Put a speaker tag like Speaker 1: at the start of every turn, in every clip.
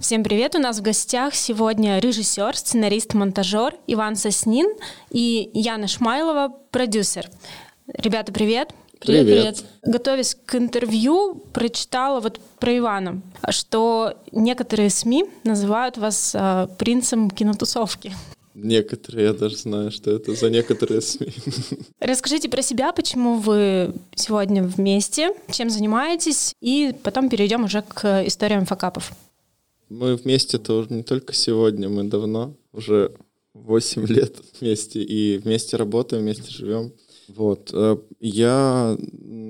Speaker 1: Всем привет! У нас в гостях сегодня режиссер, сценарист, монтажер Иван Соснин и Яна Шмайлова, продюсер. Ребята, привет!
Speaker 2: Привет. привет.
Speaker 1: Готовясь к интервью, прочитала вот про Ивана, что некоторые СМИ называют вас э, принцем кинотусовки.
Speaker 2: Некоторые, я даже знаю, что это за некоторые СМИ.
Speaker 1: Расскажите про себя, почему вы сегодня вместе, чем занимаетесь, и потом перейдем уже к историям факапов.
Speaker 2: Мы вместе тоже не только сегодня, мы давно, уже 8 лет вместе, и вместе работаем, вместе живем. Вот. Э, я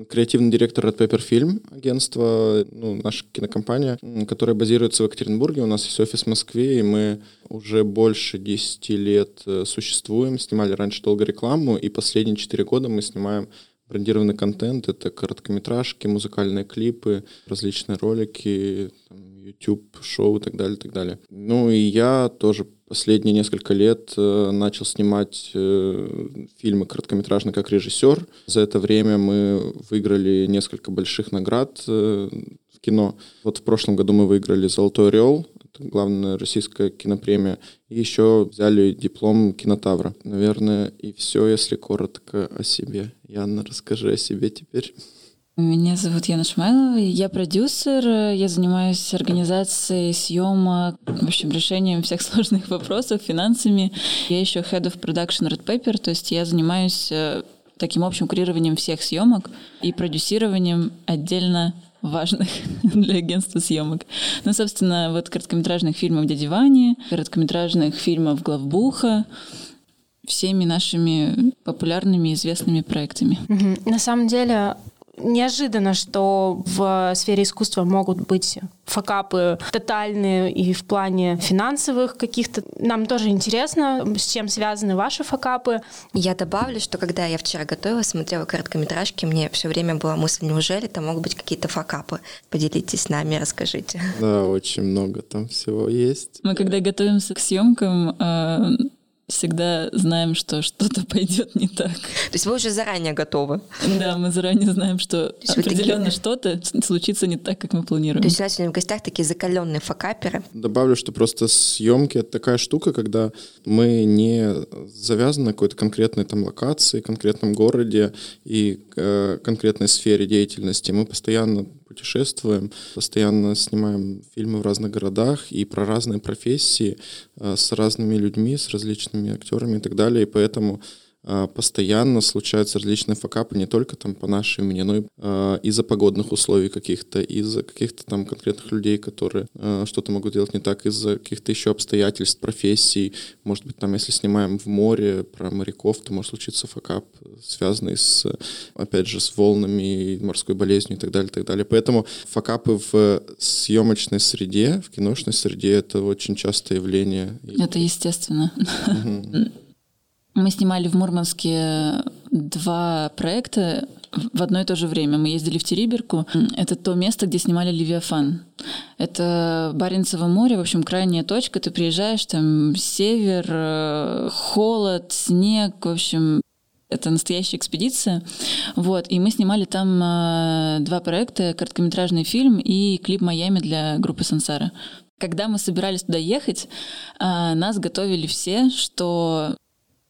Speaker 2: креативный директор от Paper Film, агентство, ну, наша кинокомпания, которая базируется в Екатеринбурге. У нас есть офис в Москве, и мы уже больше 10 лет э, существуем. Снимали раньше долго рекламу, и последние 4 года мы снимаем брендированный контент. Это короткометражки, музыкальные клипы, различные ролики, там, YouTube-шоу и так далее, и так далее. Ну и я тоже последние несколько лет э, начал снимать э, фильмы короткометражные как режиссер. За это время мы выиграли несколько больших наград э, в кино. Вот в прошлом году мы выиграли «Золотой орел», это главная российская кинопремия, и еще взяли диплом кинотавра. Наверное, и все, если коротко о себе. Яна, расскажи о себе теперь.
Speaker 3: Меня зовут Яна Шмайлова, я продюсер, я занимаюсь организацией съемок, в общем, решением всех сложных вопросов, финансами. Я еще head of production Red Paper, то есть я занимаюсь э, таким общим курированием всех съемок и продюсированием отдельно важных для агентства съемок. Ну, собственно, вот короткометражных фильмов «Дяди Вани», короткометражных фильмов «Главбуха», всеми нашими популярными известными проектами.
Speaker 1: На самом деле неожиданно, что в сфере искусства могут быть факапы тотальные и в плане финансовых каких-то. Нам тоже интересно, с чем связаны ваши факапы.
Speaker 4: Я добавлю, что когда я вчера готовилась, смотрела короткометражки, мне все время была мысль, неужели там могут быть какие-то факапы? Поделитесь с нами, расскажите.
Speaker 2: Да, очень много там всего есть.
Speaker 3: Мы когда готовимся к съемкам, э, всегда знаем, что что-то пойдет не так. То
Speaker 4: есть вы уже заранее готовы?
Speaker 3: Да, мы заранее знаем, что определенно такие... что-то случится не так, как мы планируем.
Speaker 4: То есть у нас сегодня в гостях такие закаленные факаперы.
Speaker 2: Добавлю, что просто съемки это такая штука, когда мы не завязаны на какой-то конкретной там локации, конкретном городе и э, конкретной сфере деятельности. Мы постоянно путешествуем, постоянно снимаем фильмы в разных городах и про разные профессии э, с разными людьми, с различными актерами и так далее. И поэтому постоянно случаются различные факапы не только там по нашей имени, но и э, из-за погодных условий каких-то, из-за каких-то там конкретных людей, которые э, что-то могут делать не так, из-за каких-то еще обстоятельств, профессий. Может быть, там, если снимаем в море про моряков, то может случиться факап, связанный с, опять же, с волнами, морской болезнью и так далее, и так далее. Поэтому факапы в съемочной среде, в киношной среде, это очень частое явление.
Speaker 3: Это естественно. Мы снимали в Мурманске два проекта в одно и то же время. Мы ездили в Териберку. Это то место, где снимали «Левиафан». Это Баренцево море, в общем, крайняя точка. Ты приезжаешь, там север, э, холод, снег, в общем, это настоящая экспедиция. Вот. И мы снимали там э, два проекта, короткометражный фильм и клип «Майами» для группы «Сансара». Когда мы собирались туда ехать, э, нас готовили все, что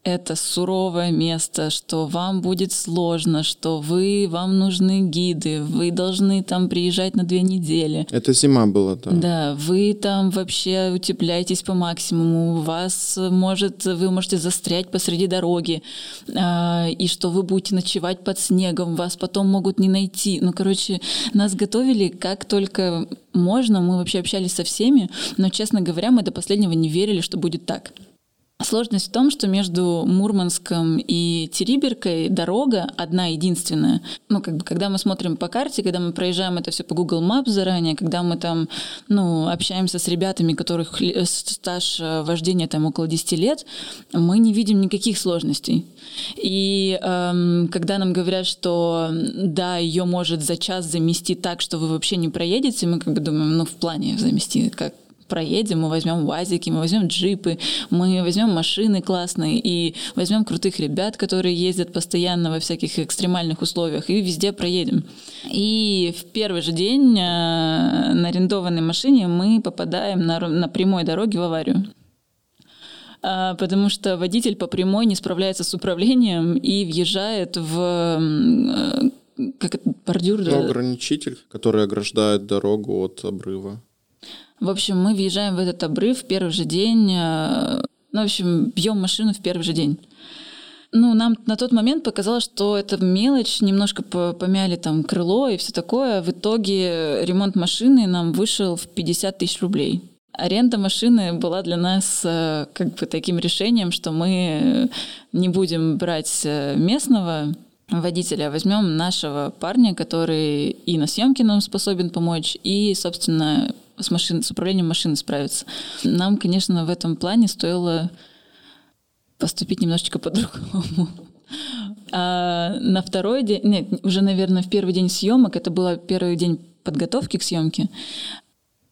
Speaker 3: это суровое место, что вам будет сложно, что вы, вам нужны гиды, вы должны там приезжать на две недели.
Speaker 2: Это зима была, да.
Speaker 3: Да, вы там вообще утепляетесь по максимуму, вас может, вы можете застрять посреди дороги, э, и что вы будете ночевать под снегом, вас потом могут не найти. Ну, короче, нас готовили как только можно, мы вообще общались со всеми, но, честно говоря, мы до последнего не верили, что будет так. Сложность в том, что между Мурманском и Териберкой дорога одна единственная. Ну, как бы, когда мы смотрим по карте, когда мы проезжаем это все по Google Maps заранее, когда мы там, ну, общаемся с ребятами, которых стаж э, вождения там около 10 лет, мы не видим никаких сложностей. И эм, когда нам говорят, что да, ее может за час замести так, что вы вообще не проедете, мы как бы думаем, ну, в плане замести, как, проедем, мы возьмем УАЗики, мы возьмем джипы, мы возьмем машины классные и возьмем крутых ребят, которые ездят постоянно во всяких экстремальных условиях, и везде проедем. И в первый же день э, на арендованной машине мы попадаем на, на прямой дороге в аварию а, потому что водитель по прямой не справляется с управлением и въезжает в э, как это, бордюр?
Speaker 2: Ограничитель, который ограждает дорогу от обрыва.
Speaker 3: В общем, мы въезжаем в этот обрыв в первый же день. Э, ну, в общем, бьем машину в первый же день. Ну, нам на тот момент показалось, что это мелочь, немножко помяли там крыло и все такое. В итоге ремонт машины нам вышел в 50 тысяч рублей. Аренда машины была для нас э, как бы таким решением, что мы не будем брать э, местного водителя, возьмем нашего парня, который и на съемке нам способен помочь, и, собственно, с, машин, с управлением машины справиться. Нам, конечно, в этом плане стоило поступить немножечко по-другому. А на второй день, нет, уже, наверное, в первый день съемок, это был первый день подготовки к съемке,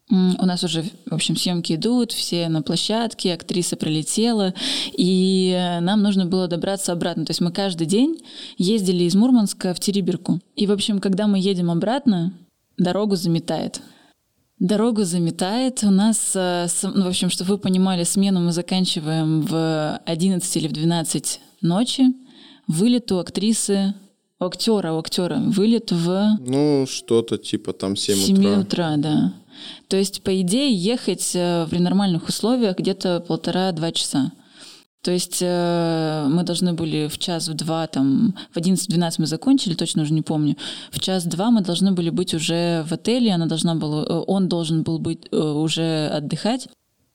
Speaker 3: у нас уже, в общем, съемки идут, все на площадке, актриса прилетела, и нам нужно было добраться обратно. То есть мы каждый день ездили из Мурманска в Териберку. И, в общем, когда мы едем обратно, дорогу заметает. Дорогу заметает. У нас, э, ну, в общем, чтобы вы понимали, смену мы заканчиваем в 11 или в 12 ночи. Вылет у актрисы у актера, у актера вылет в...
Speaker 2: Ну, что-то типа там 7 утра.
Speaker 3: 7 утра, да. То есть, по идее, ехать э, в нормальных условиях где-то полтора-два часа. То есть э, мы должны были в час, в два, там, в 11-12 мы закончили, точно уже не помню. В час-два мы должны были быть уже в отеле, она должна была, э, он должен был быть уже отдыхать.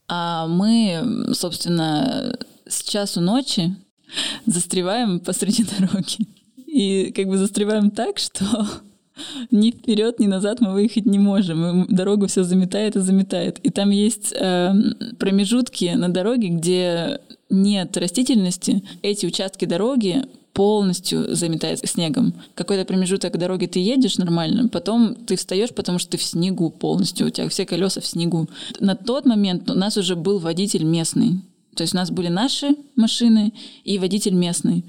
Speaker 3: А мы, собственно, с часу ночи застреваем посреди дороги. И как бы застреваем так, что ни вперед, ни назад мы выехать не можем. Дорогу все заметает и заметает. И там есть э, промежутки на дороге, где нет растительности. Эти участки дороги полностью заметает снегом. Какой-то промежуток дороги ты едешь нормально, потом ты встаешь, потому что ты в снегу полностью, у тебя все колеса в снегу. На тот момент у нас уже был водитель местный. То есть у нас были наши машины и водитель местный.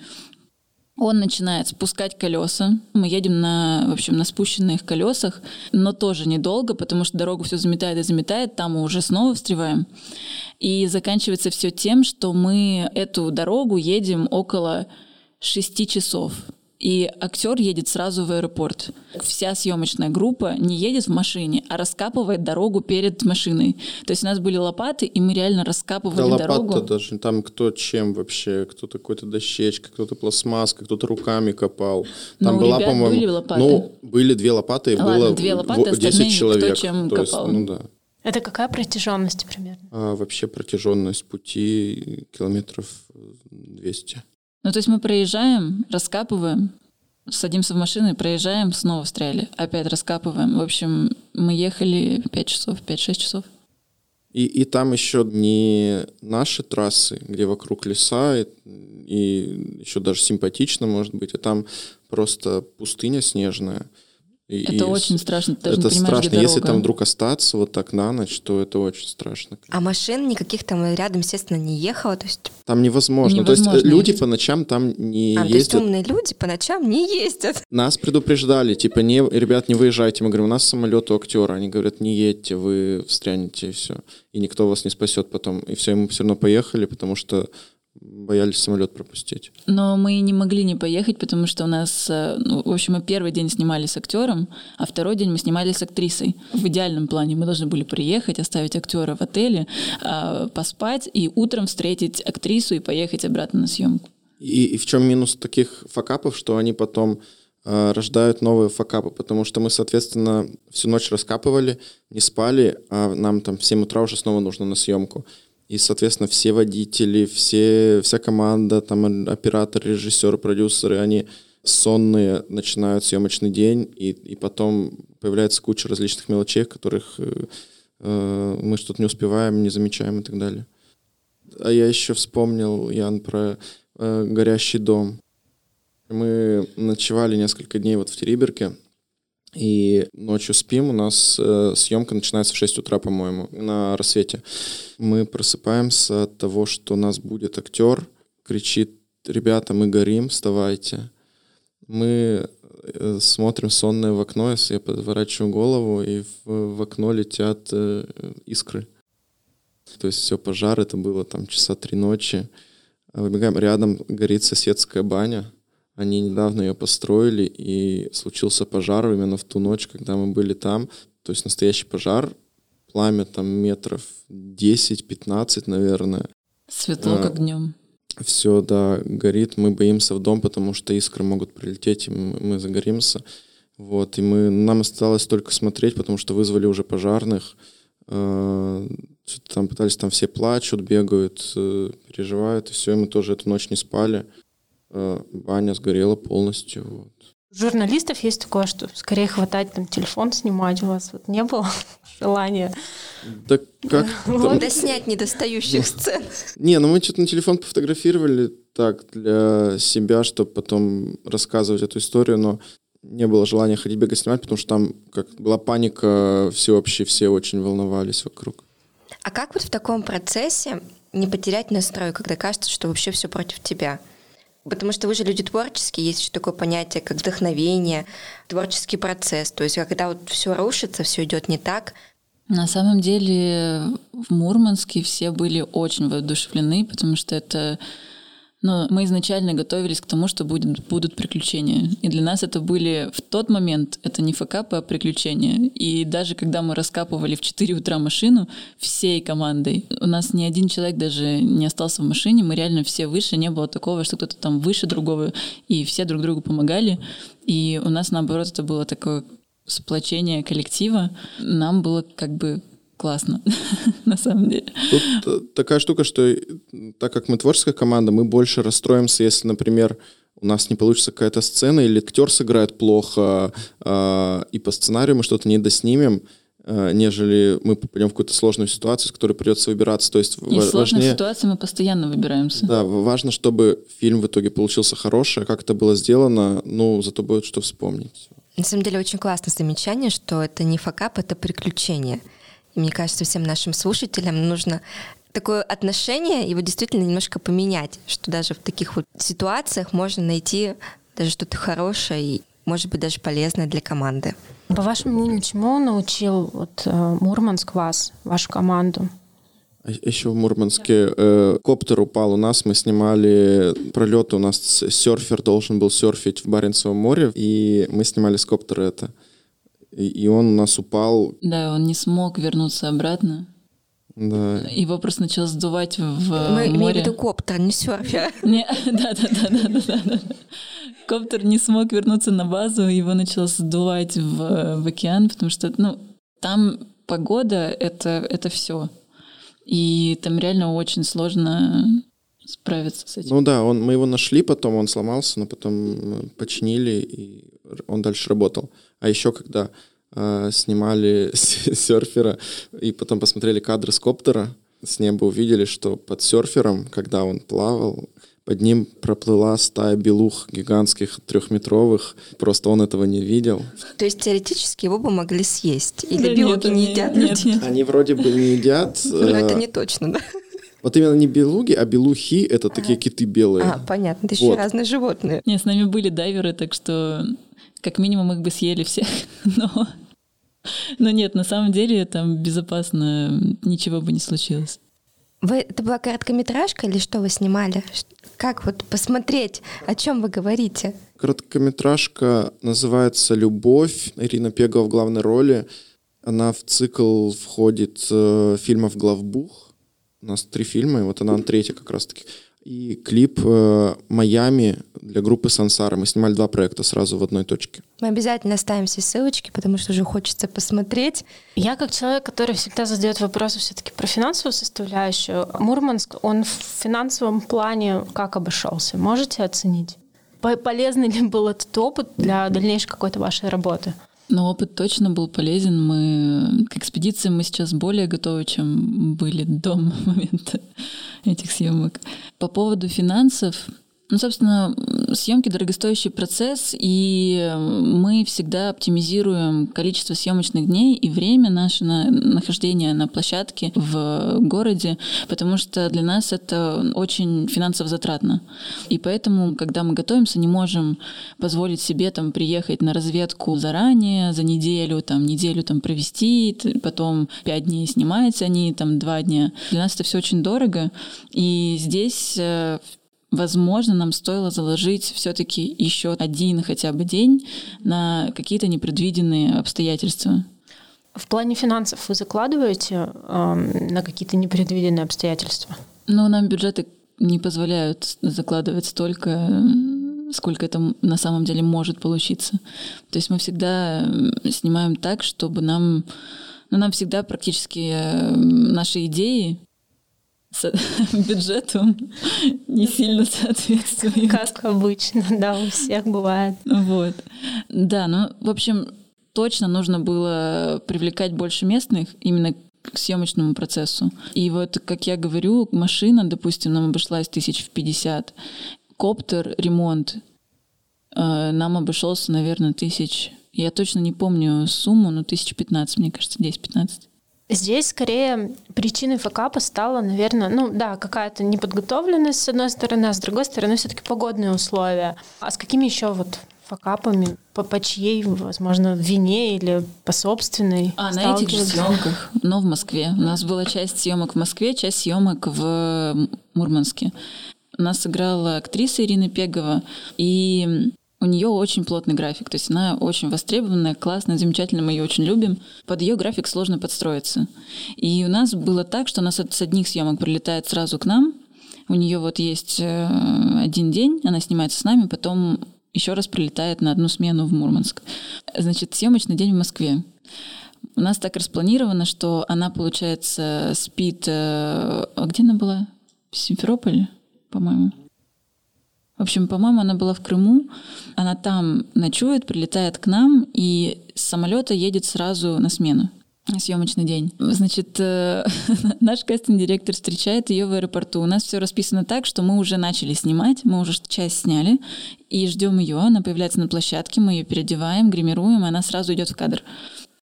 Speaker 3: Он начинает спускать колеса. Мы едем на, в общем, на спущенных колесах, но тоже недолго, потому что дорогу все заметает и заметает, там мы уже снова встреваем. И заканчивается все тем, что мы эту дорогу едем около шести часов и актер едет сразу в аэропорт. Вся съемочная группа не едет в машине, а раскапывает дорогу перед машиной. То есть у нас были лопаты, и мы реально раскапывали да, дорогу.
Speaker 2: лопата даже, там кто чем вообще, кто-то какой-то дощечка, кто-то пластмасска, кто-то руками копал. Там
Speaker 3: ну, была, по-моему, были лопаты.
Speaker 2: Ну, были две лопаты, и
Speaker 3: Ладно,
Speaker 2: было
Speaker 3: две лопаты,
Speaker 2: 10 человек.
Speaker 3: Кто чем
Speaker 2: То
Speaker 3: копал.
Speaker 2: Есть, ну да.
Speaker 1: Это какая протяженность примерно?
Speaker 2: А, вообще протяженность пути километров 200.
Speaker 3: Ну, то есть мы проезжаем, раскапываем, садимся в машину и проезжаем, снова встряли, опять раскапываем. В общем, мы ехали 5 часов, 5-6 часов.
Speaker 2: И, и там еще не наши трассы, где вокруг леса, и, и еще даже симпатично, может быть, а там просто пустыня снежная.
Speaker 3: И, это и очень страшно. Ты
Speaker 2: это страшно.
Speaker 3: Где
Speaker 2: Если там вдруг остаться вот так на ночь, то это очень страшно.
Speaker 4: А машин никаких там рядом, естественно, не ехало? То есть...
Speaker 2: Там невозможно. невозможно то есть люди ездить. по ночам там не
Speaker 4: а,
Speaker 2: ездят.
Speaker 4: То есть умные люди по ночам не ездят.
Speaker 2: Нас предупреждали, типа, не, ребят, не выезжайте. Мы говорим, у нас самолет у актера. Они говорят, не едьте, вы встрянете, и все. И никто вас не спасет потом. И все, мы все равно поехали, потому что боялись самолет пропустить.
Speaker 3: Но мы не могли не поехать, потому что у нас, э, ну, в общем, мы первый день снимали с актером, а второй день мы снимали с актрисой. В идеальном плане мы должны были приехать, оставить актера в отеле, а, поспать и утром встретить актрису и поехать обратно на съемку.
Speaker 2: И, и в чем минус таких факапов, что они потом э, рождают новые факапы, потому что мы, соответственно, всю ночь раскапывали, не спали, а нам там в 7 утра уже снова нужно на съемку. И, соответственно, все водители, все, вся команда, там оператор, режиссер, продюсеры, они сонные начинают съемочный день, и, и потом появляется куча различных мелочей, которых э, э, мы что-то не успеваем, не замечаем и так далее. А я еще вспомнил, Ян, про э, горящий дом. Мы ночевали несколько дней вот в Териберке, И ночью спим, у нас э, съемка начинается в 6 утра, по-моему, на рассвете. Мы просыпаемся от того, что у нас будет актер, кричит, ребята, мы горим, вставайте. Мы э, смотрим сонное в окно, я подворачиваю голову, и в, в окно летят э, искры. То есть все, пожар, это было там часа три ночи. Выбегаем, рядом горит соседская баня, они недавно ее построили, и случился пожар именно в ту ночь, когда мы были там. То есть настоящий пожар, пламя там метров 10-15, наверное.
Speaker 3: Светло, а, как днем.
Speaker 2: Все, да, горит. Мы боимся в дом, потому что искры могут прилететь, и мы, мы загоримся. Вот, и мы, нам осталось только смотреть, потому что вызвали уже пожарных. Э, что-то там пытались, там все плачут, бегают, э, переживают, и все, и мы тоже эту ночь не спали. Э, баня сгорела полностью. Вот.
Speaker 1: У журналистов есть такое, что скорее хватать там телефон снимать у вас вот не было желания.
Speaker 2: Да как?
Speaker 4: Там... Да снять недостающих сцен.
Speaker 2: Не, ну мы что-то на телефон пофотографировали так для себя, чтобы потом рассказывать эту историю, но не было желания ходить бегать снимать, потому что там как была паника всеобщая, все очень волновались вокруг.
Speaker 4: А как вот в таком процессе не потерять настрой, когда кажется, что вообще все против тебя? Потому что вы же люди творческие, есть еще такое понятие, как вдохновение, творческий процесс. То есть, когда вот все рушится, все идет не так.
Speaker 3: На самом деле в Мурманске все были очень воодушевлены, потому что это но мы изначально готовились к тому, что будет, будут приключения. И для нас это были в тот момент, это не факапы, а приключения. И даже когда мы раскапывали в 4 утра машину всей командой, у нас ни один человек даже не остался в машине, мы реально все выше, не было такого, что кто-то там выше другого, и все друг другу помогали. И у нас, наоборот, это было такое сплочение коллектива. Нам было как бы классно, на самом деле.
Speaker 2: Тут э, такая штука, что э, так как мы творческая команда, мы больше расстроимся, если, например, у нас не получится какая-то сцена, или актер сыграет плохо, э, и по сценарию мы что-то не доснимем, э, нежели мы попадем в какую-то сложную ситуацию, с которой придется выбираться. То есть
Speaker 3: и в сложной ситуации мы постоянно выбираемся.
Speaker 2: Да, важно, чтобы фильм в итоге получился хороший, а как это было сделано, ну, зато будет что вспомнить.
Speaker 4: На самом деле очень классное замечание, что это не факап, это приключение. И мне кажется, всем нашим слушателям нужно такое отношение, его действительно немножко поменять, что даже в таких вот ситуациях можно найти даже что-то хорошее и, может быть, даже полезное для команды.
Speaker 1: По вашему мнению, чему научил вот, э, Мурманск вас, вашу команду?
Speaker 2: А еще в Мурманске э, коптер упал у нас, мы снимали пролеты, у нас серфер должен был серфить в Баренцевом море, и мы снимали с коптера это и, и он у нас упал.
Speaker 3: Да, он не смог вернуться обратно.
Speaker 2: Да.
Speaker 3: Его просто начал сдувать в
Speaker 4: Мы
Speaker 3: море. Мы
Speaker 4: коптер, не серфер.
Speaker 3: Не, да, да, да, да, да, да. Коптер не смог вернуться на базу, его начал сдувать в, в океан, потому что, ну, там погода это, это все. И там реально очень сложно справиться с этим.
Speaker 2: Ну да, он, мы его нашли потом, он сломался, но потом починили, и он дальше работал. А еще когда э, снимали серфера и потом посмотрели кадры с коптера, с неба увидели, что под серфером, когда он плавал, под ним проплыла стая белух гигантских трехметровых. Просто он этого не видел.
Speaker 4: То есть теоретически его бы могли съесть? Или да белуги нет, не едят
Speaker 3: нет, людей?
Speaker 2: Нет. Они вроде бы не едят.
Speaker 4: Но это не точно, да?
Speaker 2: Вот именно не белуги, а белухи — это такие киты белые.
Speaker 4: А, понятно, это еще разные животные.
Speaker 3: Нет, с нами были дайверы, так что как минимум их бы съели всех, но... Но нет, на самом деле там безопасно, ничего бы не случилось.
Speaker 4: Вы, это была короткометражка или что вы снимали? Как вот посмотреть, о чем вы говорите?
Speaker 2: Короткометражка называется «Любовь». Ирина Пегова в главной роли. Она в цикл входит э, фильмов «Главбух». У нас три фильма, и вот она третья как раз-таки и клип э, «Майами» для группы «Сансара». Мы снимали два проекта сразу в одной точке.
Speaker 4: Мы обязательно оставим все ссылочки, потому что уже хочется посмотреть.
Speaker 1: Я как человек, который всегда задает вопросы все-таки про финансовую составляющую, Мурманск, он в финансовом плане как обошелся? Можете оценить? Полезный ли был этот опыт для дальнейшей какой-то вашей работы?
Speaker 3: Но опыт точно был полезен. Мы к экспедиции мы сейчас более готовы, чем были до момента этих съемок. По поводу финансов, Ну, собственно, съемки дорогостоящий процесс, и мы всегда оптимизируем количество съемочных дней и время наше на нахождение на площадке в городе, потому что для нас это очень финансово затратно. И поэтому, когда мы готовимся, не можем позволить себе там приехать на разведку заранее, за неделю, там неделю там провести, потом пять дней снимаются они, там два дня. Для нас это все очень дорого, и здесь э, возможно, нам стоило заложить все-таки еще один хотя бы день на какие-то непредвиденные обстоятельства.
Speaker 1: В плане финансов вы закладываете э, на какие-то непредвиденные обстоятельства?
Speaker 3: Ну, нам бюджеты не позволяют закладывать столько, сколько это на самом деле может получиться. То есть мы всегда снимаем так, чтобы нам, ну, нам всегда практически э, наши идеи бюджету не сильно соответствует.
Speaker 1: Как обычно, да, у всех бывает.
Speaker 3: Вот. Да, ну, в общем, точно нужно было привлекать больше местных именно к съемочному процессу. И вот, как я говорю, машина, допустим, нам обошлась тысяч в пятьдесят. Коптер, ремонт э, нам обошелся, наверное, тысяч... Я точно не помню сумму, но тысяч пятнадцать, мне кажется, 10-15.
Speaker 1: Здесь скорее причиной факапа стала, наверное, ну да, какая-то неподготовленность с одной стороны, а с другой стороны все-таки погодные условия. А с какими еще вот факапами, по, по чьей, возможно, вине или по собственной?
Speaker 3: А, на этих же съемках, но в Москве. У нас была часть съемок в Москве, часть съемок в Мурманске. У нас сыграла актриса Ирина Пегова, и у нее очень плотный график, то есть она очень востребованная, классная, замечательная, мы ее очень любим. Под ее график сложно подстроиться. И у нас было так, что она с одних съемок прилетает сразу к нам, у нее вот есть э, один день, она снимается с нами, потом еще раз прилетает на одну смену в Мурманск. Значит, съемочный день в Москве. У нас так распланировано, что она, получается, спит... Э, а где она была? В Симферополе, по-моему. Общем, по-моему, она была в Крыму. Она там ночует, прилетает к нам и с самолета едет сразу на смену съемочный день. Значит, э, наш кастинг-директор встречает ее в аэропорту. У нас все расписано так, что мы уже начали снимать, мы уже часть сняли, и ждем ее. Она появляется на площадке, мы ее переодеваем, гримируем, и она сразу идет в кадр.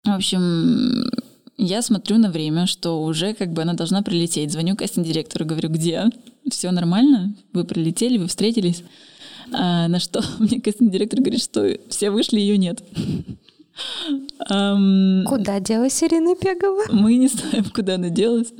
Speaker 3: В общем, я смотрю на время, что уже как бы она должна прилететь. Звоню кастинг-директору, говорю, где? Все нормально? Вы прилетели, вы встретились? А, на что мне кастинг-директор говорит, что все вышли, ее нет.
Speaker 4: Um, куда делась Ирина Пегова?
Speaker 3: Мы не знаем, куда она делась.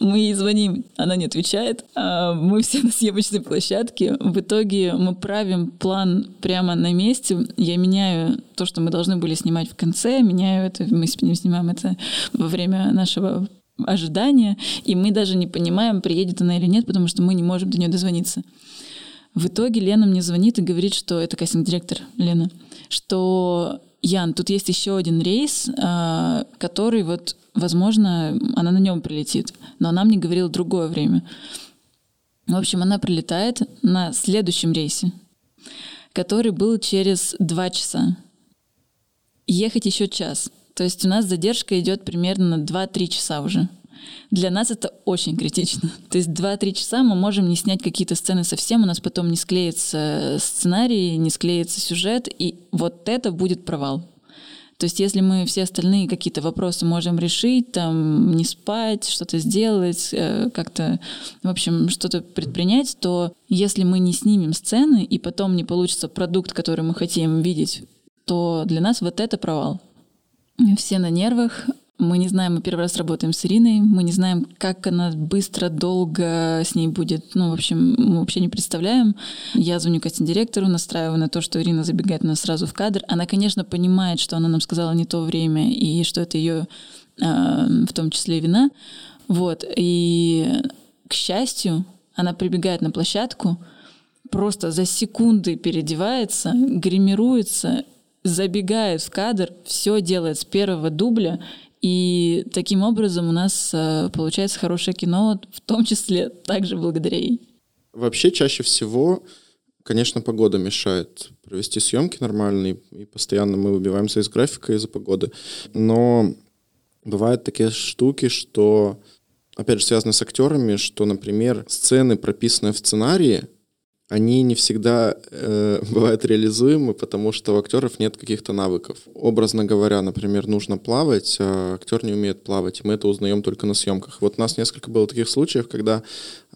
Speaker 3: Мы ей звоним, она не отвечает. Uh, мы все на съемочной площадке. В итоге мы правим план прямо на месте. Я меняю то, что мы должны были снимать в конце, меняю это, мы снимаем это во время нашего ожидания, и мы даже не понимаем, приедет она или нет, потому что мы не можем до нее дозвониться. В итоге Лена мне звонит и говорит, что это кастинг-директор Лена, что Ян, тут есть еще один рейс, а, который вот, возможно, она на нем прилетит, но она мне говорила другое время. В общем, она прилетает на следующем рейсе, который был через два часа. Ехать еще час. То есть у нас задержка идет примерно на 2-3 часа уже. Для нас это очень критично. То есть 2-3 часа мы можем не снять какие-то сцены совсем, у нас потом не склеится сценарий, не склеится сюжет, и вот это будет провал. То есть если мы все остальные какие-то вопросы можем решить, там, не спать, что-то сделать, э, как-то, в общем, что-то предпринять, то если мы не снимем сцены и потом не получится продукт, который мы хотим видеть, то для нас вот это провал. Все на нервах, мы не знаем, мы первый раз работаем с Ириной, мы не знаем, как она быстро, долго с ней будет. Ну, в общем, мы вообще не представляем. Я звоню кастинг-директору, настраиваю на то, что Ирина забегает у нас сразу в кадр. Она, конечно, понимает, что она нам сказала не то время и что это ее э, в том числе вина. Вот. И, к счастью, она прибегает на площадку, просто за секунды переодевается, гримируется, забегает в кадр, все делает с первого дубля, и таким образом у нас э, получается хорошее кино, в том числе также благодаря ей.
Speaker 2: Вообще чаще всего, конечно, погода мешает провести съемки нормальные, и постоянно мы выбиваемся из графика из-за погоды. Но бывают такие штуки, что, опять же, связаны с актерами, что, например, сцены, прописанные в сценарии, они не всегда э, бывают реализуемы, потому что у актеров нет каких-то навыков. Образно говоря, например, нужно плавать, а актер не умеет плавать, и мы это узнаем только на съемках. Вот у нас несколько было таких случаев, когда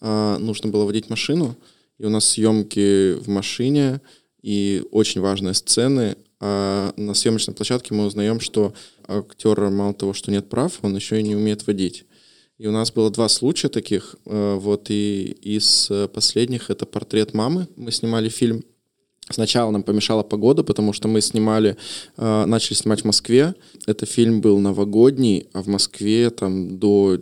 Speaker 2: э, нужно было водить машину, и у нас съемки в машине, и очень важные сцены, а на съемочной площадке мы узнаем, что актер мало того, что нет прав, он еще и не умеет водить. И у нас было два случая таких. Э, вот и из последних это портрет мамы. Мы снимали фильм. Сначала нам помешала погода, потому что мы снимали, э, начали снимать в Москве. Это фильм был новогодний, а в Москве там до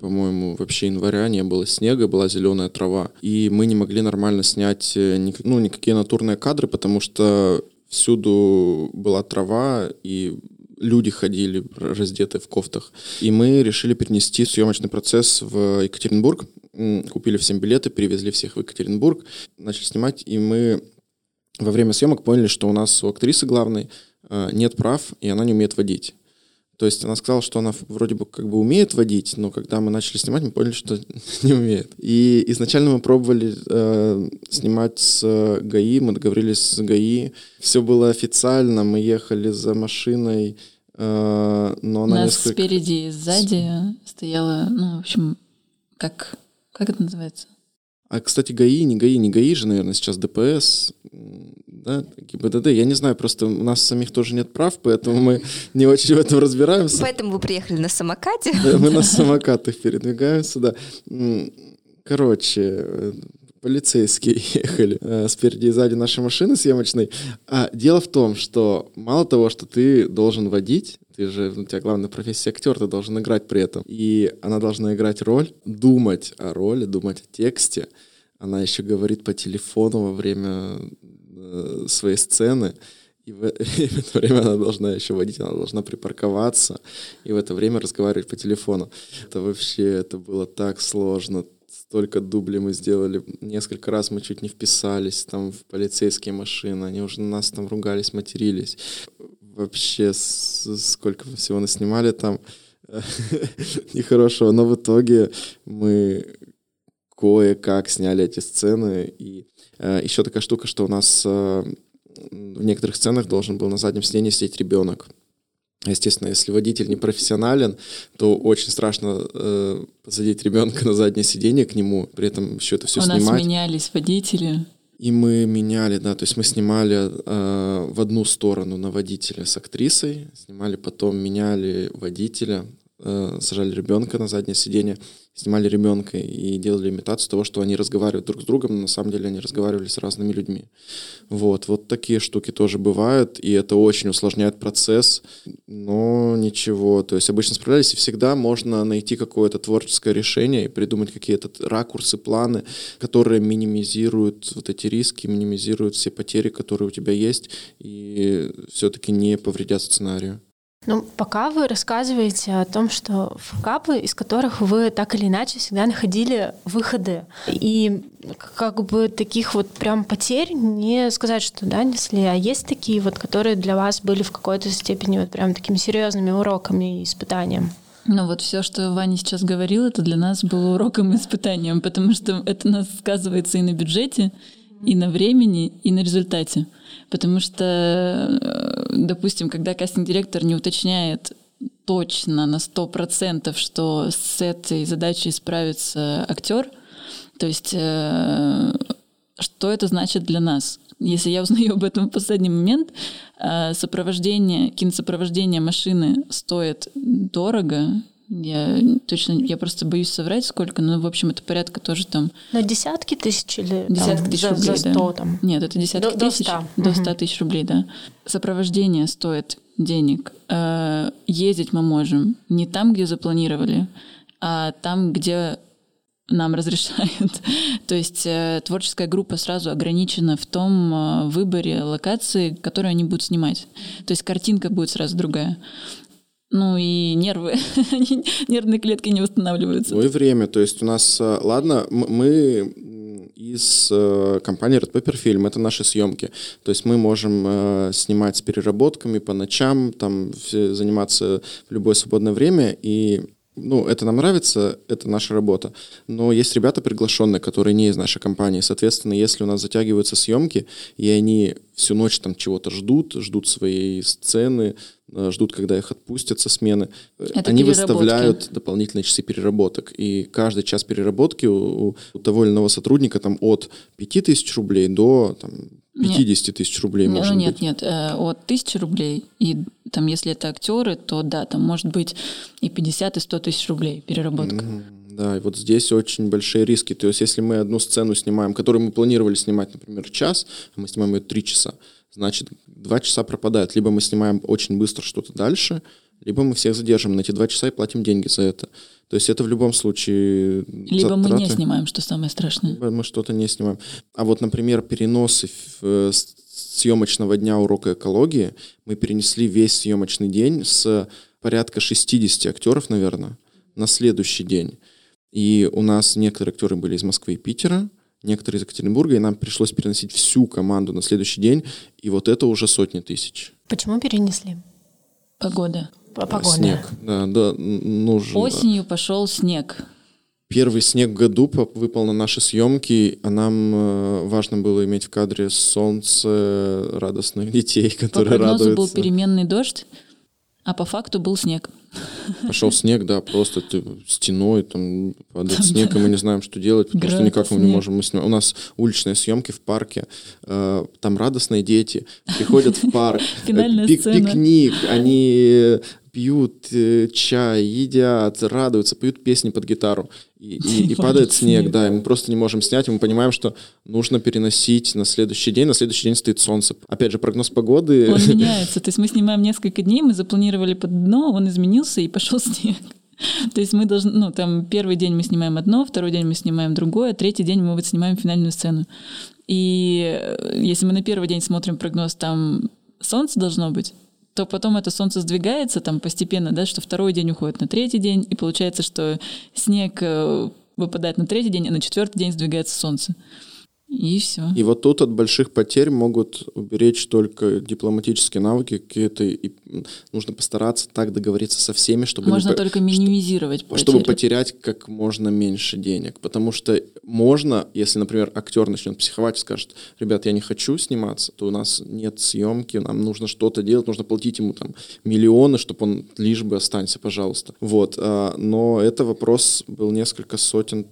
Speaker 2: по-моему, вообще января не было снега, была зеленая трава. И мы не могли нормально снять э, ну, никакие натурные кадры, потому что всюду была трава, и люди ходили раздетые в кофтах. И мы решили перенести съемочный процесс в Екатеринбург. Купили всем билеты, перевезли всех в Екатеринбург, начали снимать, и мы во время съемок поняли, что у нас у актрисы главной э, нет прав, и она не умеет водить. То есть она сказала, что она вроде бы как бы умеет водить, но когда мы начали снимать, мы поняли, что не умеет. И изначально мы пробовали э, снимать с ГАИ, мы договорились с ГАИ, все было официально, мы ехали за машиной, э, но она
Speaker 3: У нас
Speaker 2: несколько...
Speaker 3: спереди и сзади стояла, ну, в общем, как, как это называется?
Speaker 2: А, кстати, ГАИ, не ГАИ, не ГАИ же, наверное, сейчас ДПС, да, ГИБДД. Я не знаю, просто у нас самих тоже нет прав, поэтому мы не очень в этом разбираемся.
Speaker 4: Поэтому вы приехали на самокате?
Speaker 2: Да, мы на самокатах передвигаемся, да. Короче, полицейские ехали э, спереди и сзади нашей машины съемочной. А дело в том, что мало того, что ты должен водить, ты же, у тебя главная профессия актер, ты должен играть при этом. И она должна играть роль, думать о роли, думать о тексте. Она еще говорит по телефону во время э, своей сцены. И в, и в это время она должна еще водить, она должна припарковаться и в это время разговаривать по телефону. Это вообще, это было так сложно. Столько дублей мы сделали. Несколько раз мы чуть не вписались там в полицейские машины. Они уже на нас там ругались, матерились. Вообще, сколько мы всего наснимали там нехорошего. Но в итоге мы кое-как сняли эти сцены. И э, еще такая штука, что у нас э, в некоторых сценах должен был на заднем сиденье сидеть ребенок. Естественно, если водитель не профессионален, то очень страшно э, посадить ребенка на заднее сиденье к нему, при этом еще это все
Speaker 3: У
Speaker 2: снимать.
Speaker 3: нас менялись водители.
Speaker 2: И мы меняли, да, то есть мы снимали э, в одну сторону на водителя с актрисой, снимали потом, меняли водителя, э, сажали ребенка на заднее сиденье, снимали ребенка и делали имитацию того, что они разговаривают друг с другом, но на самом деле они разговаривали с разными людьми. Вот, вот такие штуки тоже бывают, и это очень усложняет процесс, но ничего, то есть обычно справлялись, и всегда можно найти какое-то творческое решение и придумать какие-то ракурсы, планы, которые минимизируют вот эти риски, минимизируют все потери, которые у тебя есть, и все-таки не повредят сценарию.
Speaker 1: Ну, пока вы рассказываете о том, что факапы, из которых вы так или иначе всегда находили выходы. И как бы таких вот прям потерь не сказать, что да, несли, а есть такие вот, которые для вас были в какой-то степени вот прям такими серьезными уроками и испытанием.
Speaker 3: Ну вот все, что Ваня сейчас говорил, это для нас было уроком и испытанием, потому что это нас сказывается и на бюджете, и на времени, и на результате. Потому что, э, допустим, когда кастинг-директор не уточняет точно на 100%, что с этой задачей справится актер, то есть э, что это значит для нас? Если я узнаю об этом в последний момент, э, сопровождение, киносопровождение машины стоит дорого, я точно, я просто боюсь соврать, сколько, но, в общем, это порядка тоже там...
Speaker 1: На десятки тысяч или
Speaker 3: Десятки
Speaker 1: там,
Speaker 3: тысяч
Speaker 1: за,
Speaker 3: рублей,
Speaker 1: за 100
Speaker 3: да.
Speaker 1: там?
Speaker 3: Нет, это десятки
Speaker 1: До- до
Speaker 3: тысяч.
Speaker 1: 100.
Speaker 3: До
Speaker 1: Мгм.
Speaker 3: 100 тысяч рублей, да. Сопровождение стоит денег. Э, Ездить мы можем не там, где запланировали, а там, где нам разрешают. То есть э, творческая группа сразу ограничена в том э, выборе локации, которую они будут снимать. То есть картинка будет сразу другая. Ну и нервы, нервные клетки не восстанавливаются.
Speaker 2: Ну время. То есть у нас, э, ладно, мы из э, компании Red Pepper Film, это наши съемки. То есть мы можем э, снимать с переработками по ночам, там заниматься в любое свободное время. И ну, это нам нравится, это наша работа. Но есть ребята приглашенные, которые не из нашей компании. Соответственно, если у нас затягиваются съемки, и они всю ночь там чего-то ждут, ждут своей сцены, э, ждут, когда их отпустят со смены,
Speaker 3: Это
Speaker 2: они выставляют дополнительные часы переработок. И каждый час переработки у, у того или иного сотрудника там от 5000 рублей до там,
Speaker 3: Нет.
Speaker 2: 50 тысяч рублей
Speaker 3: Не,
Speaker 2: может
Speaker 3: ну нет,
Speaker 2: быть.
Speaker 3: нет, э, от тысячи рублей, и там, если это актеры, то да, там может быть и 50, и 100 тысяч рублей переработка.
Speaker 2: Мгм. Да, и вот здесь очень большие риски. То есть, если мы одну сцену снимаем, которую мы планировали снимать, например, час, а мы снимаем ее три часа, значит, два часа пропадают. Либо мы снимаем очень быстро что-то дальше, либо мы всех задержим на эти два часа и платим деньги за это. То есть это в любом случае
Speaker 3: Либо мы не
Speaker 2: затраты.
Speaker 3: снимаем, что самое страшное.
Speaker 2: Либо мы что-то не снимаем. А вот, например, переносы в- э, съемочного дня урока экологии мы перенесли весь съемочный день с порядка 60 актеров, наверное, на следующий день. И у нас некоторые актеры были из Москвы и Питера, некоторые из Екатеринбурга, и нам пришлось переносить всю команду на следующий день, и вот это уже сотни тысяч.
Speaker 1: Почему перенесли?
Speaker 3: Погода.
Speaker 1: П- Погода.
Speaker 2: Снег, да, да, нужен.
Speaker 3: Осенью пошел снег.
Speaker 2: Первый снег в году выпал на наши съемки, а нам э, важно было иметь в кадре солнце, радостных детей,
Speaker 3: По
Speaker 2: которые
Speaker 3: прогнозу был
Speaker 2: радуются.
Speaker 3: переменный дождь, а по факту был снег.
Speaker 2: Пошел снег, да, просто ты стеной там падает снег, и мы не знаем, что делать, потому что
Speaker 3: Град,
Speaker 2: никак мы не можем. Мы снимаем. У нас уличные съемки в парке, э, там радостные дети приходят в парк, э, пик- пикник, они пьют э, чай, едят, радуются, поют песни под гитару. И, и- и падает снег. да, и мы просто не можем снять, и мы понимаем, что нужно переносить на следующий день. На следующий день стоит солнце. Опять же, прогноз погоды.
Speaker 3: Он меняется. То есть мы снимаем несколько дней, мы запланировали под дно, он изменился и пошел снег. То есть мы должны, ну, там, первый день мы снимаем одно, второй день мы снимаем другое, третий день мы вот снимаем финальную сцену. И э, если мы на первый день смотрим прогноз, там солнце должно быть, то потом это солнце сдвигается там постепенно, да, что второй день уходит на третий день, и получается, что снег э, выпадает на третий день, а на четвертый день сдвигается солнце. И все.
Speaker 2: И вот тут от больших потерь могут уберечь только дипломатические навыки какие-то. И нужно постараться так договориться со всеми, чтобы, не
Speaker 3: Можно
Speaker 2: по-
Speaker 3: только минимизировать
Speaker 2: что- чтобы
Speaker 3: потери.
Speaker 2: потерять как можно меньше денег. Потому что можно, если, например, актер начнет психовать и скажет, ребят, я не хочу сниматься, то у нас нет съемки, нам нужно что-то делать, нужно платить ему там миллионы, чтобы он лишь бы останься, пожалуйста. Вот. а, Но это вопрос был несколько сотен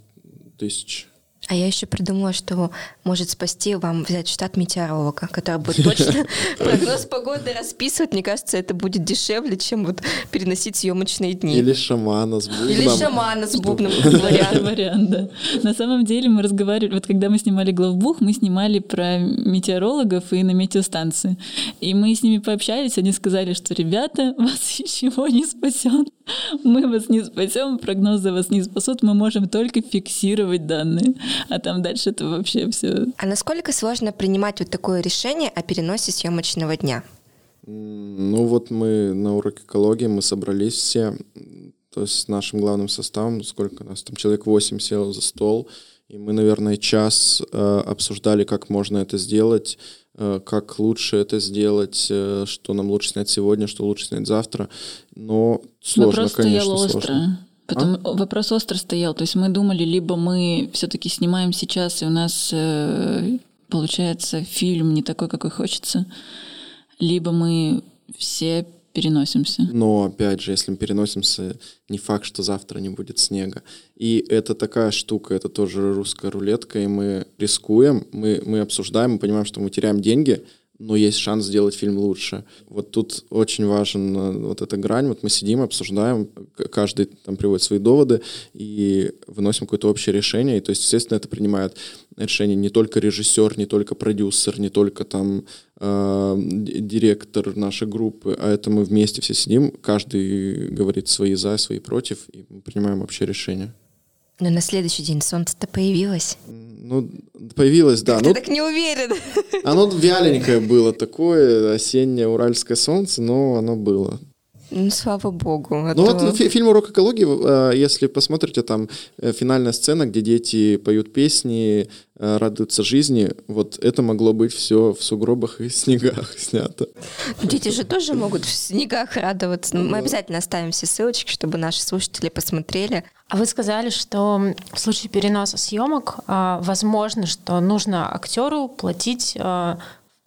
Speaker 2: тысяч.
Speaker 4: А я еще придумала, что может спасти вам взять штат метеоролога, который будет точно прогноз погоды расписывать. Мне кажется, это будет дешевле, чем вот переносить съемочные дни.
Speaker 2: Или шамана с бубном.
Speaker 4: Или шамана с бубном, вариант,
Speaker 3: да. На самом деле мы разговаривали, вот когда мы снимали главбух, мы снимали про метеорологов и на метеостанции. И мы с ними пообщались, они сказали, что ребята, вас ничего не спасет. Мы вас не спасем, прогнозы вас не спасут, мы можем только фиксировать данные. А там дальше это вообще все.
Speaker 4: А насколько сложно принимать вот такое решение о переносе съемочного дня?
Speaker 2: Ну вот мы на уроке экологии, мы собрались все, то есть с нашим главным составом, сколько нас там, человек 8 сел за стол, и мы, наверное, час э, обсуждали, как можно это сделать, э, как лучше это сделать, э, что нам лучше снять сегодня, что лучше снять завтра. Но сложно,
Speaker 3: Вопрос
Speaker 2: конечно,
Speaker 3: стоял
Speaker 2: сложно.
Speaker 3: Потому, Вопрос остро стоял. То есть мы думали, либо мы все-таки снимаем сейчас, и у нас э, получается фильм не такой, какой хочется, либо мы все переносимся.
Speaker 2: Но, опять же, если мы переносимся, не факт, что завтра не будет снега. И это такая штука, это тоже русская рулетка, и мы рискуем, мы, мы обсуждаем, мы понимаем, что мы теряем деньги, но есть шанс сделать фильм лучше. Вот тут очень важен э, вот эта грань. Вот мы сидим, обсуждаем, каждый там приводит свои доводы и выносим какое-то общее решение. И то есть, естественно, это принимает решение не только режиссер, не только продюсер, не только там э, директор нашей группы, а это мы вместе все сидим, каждый говорит свои за, свои против, и мы принимаем общее решение.
Speaker 4: Но на следующий день солнце-то появилось.
Speaker 2: Ну, появилось, да.
Speaker 4: Ты
Speaker 2: Ну,
Speaker 4: так не уверен.
Speaker 2: оно вяленькое было такое, осеннее уральское солнце, но оно было.
Speaker 4: Ну, слава богу. а
Speaker 2: Ну
Speaker 4: то-
Speaker 2: вот фи- фильм «Урок экологии», э, если посмотрите, там э, финальная сцена, где дети поют песни, э, радуются жизни, вот это могло быть все в сугробах и снегах снято.
Speaker 4: Дети же тоже могут в снегах радоваться. Ну, Мы обязательно оставим все ссылочки, чтобы наши слушатели посмотрели.
Speaker 1: А вы сказали, что в случае переноса съемок возможно, что нужно актеру платить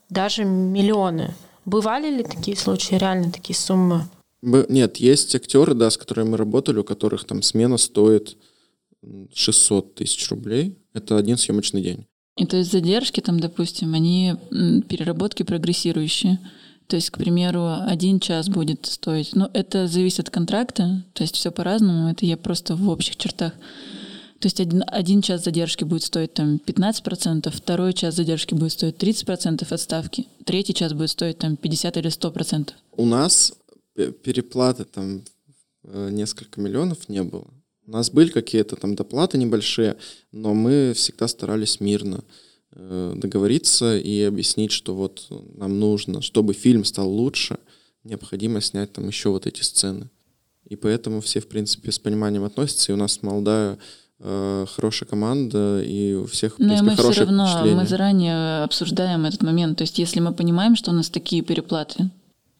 Speaker 1: даже миллионы. Бывали ли такие случаи, реально такие суммы?
Speaker 2: Нет, есть актеры, да, с которыми мы работали, у которых там смена стоит м, 600 тысяч рублей. Это один съемочный день.
Speaker 3: И то есть задержки там, допустим, они переработки прогрессирующие. То есть, к примеру, один час будет стоить. Но это зависит от контракта, то есть все по-разному. Это я просто в общих чертах. То есть один, один час задержки будет стоить там 15%, второй час задержки будет стоить 30% отставки, третий час будет стоить там 50 или 100%.
Speaker 2: У нас переплаты там э, несколько миллионов не было. У нас были какие-то там доплаты небольшие, но мы всегда старались мирно э, договориться и объяснить, что вот нам нужно, чтобы фильм стал лучше, необходимо снять там еще вот эти сцены. И поэтому все, в принципе, с пониманием относятся, и у нас молодая э, хорошая команда, и у всех,
Speaker 3: Но
Speaker 2: принципе,
Speaker 3: мы все равно,
Speaker 2: впечатление.
Speaker 3: мы заранее обсуждаем этот момент. То есть если мы понимаем, что у нас такие переплаты,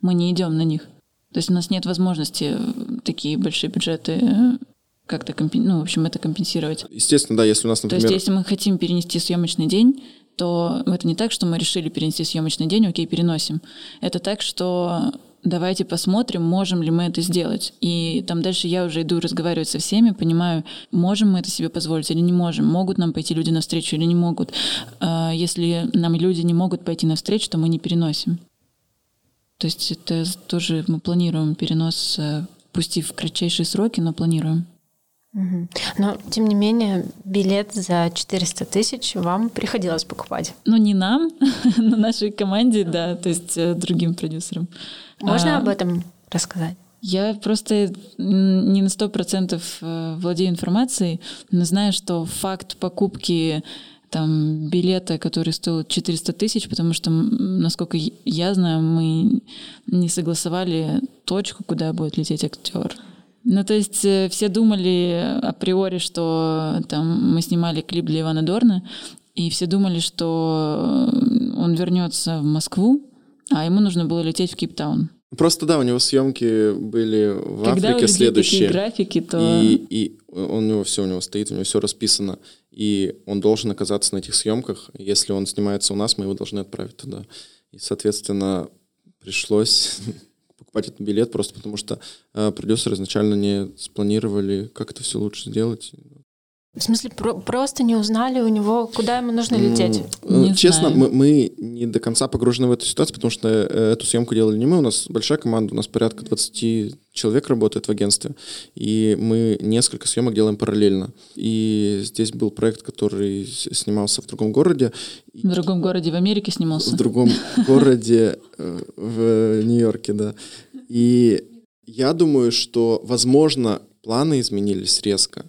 Speaker 3: мы не идем на них. То есть у нас нет возможности э, такие большие бюджеты э, как-то компен... ну, в общем, это компенсировать.
Speaker 2: Естественно, да, если у нас,
Speaker 3: То
Speaker 2: например...
Speaker 3: есть если мы хотим перенести съемочный день, то это не так, что мы решили перенести съемочный день, окей, переносим. Это так, что давайте посмотрим, можем ли мы это сделать. И там дальше я уже иду разговаривать со всеми, понимаю, можем мы это себе позволить или не можем, могут нам пойти люди навстречу или не могут. А Если нам люди не могут пойти навстречу, то мы не переносим. То есть это тоже мы планируем перенос, э, пусть и в кратчайшие сроки, но планируем.
Speaker 1: Но, тем не менее, билет за 400 тысяч вам приходилось покупать.
Speaker 3: Ну, не нам, но нашей команде, да, то есть э, другим продюсерам.
Speaker 1: Можно
Speaker 3: А,
Speaker 1: об этом рассказать?
Speaker 3: Я просто не на сто процентов э, владею информацией, но знаю, что факт покупки там билета, который стоил 400 тысяч, потому что, насколько я- знаю, мы не согласовали точку, куда будет лететь актер. Ну, то есть э, все думали априори, что там мы снимали клип для Ивана Дорна, и все думали, что он вернется в Москву, а ему нужно было лететь в Кейптаун.
Speaker 2: Просто да, у него съемки были в
Speaker 3: Когда
Speaker 2: Африке следующие.
Speaker 3: такие графики, то...
Speaker 2: И, и он, у него все у него стоит, у него все расписано. И он должен оказаться на этих съемках. Если он снимается у нас, мы его должны отправить туда. И, соответственно, пришлось покупать этот билет просто потому, что э, продюсеры изначально не спланировали, как это все лучше сделать.
Speaker 1: В смысле, про- просто не узнали у него, куда ему нужно лететь?
Speaker 2: М,
Speaker 3: Не
Speaker 2: Честно,
Speaker 3: знаю.
Speaker 2: мы, мы не до конца погружены в эту ситуацию, потому что э, эту съемку делали не мы, у нас большая команда, у нас порядка 20 человек работает в агентстве, и мы несколько съемок делаем параллельно. И здесь был проект, который снимался в другом городе,
Speaker 3: В другом городе в Америке
Speaker 2: в
Speaker 3: снимался.
Speaker 2: другом городе э, в Нью-Йорке, да. И я думаю, что, возможно, планы изменились резко.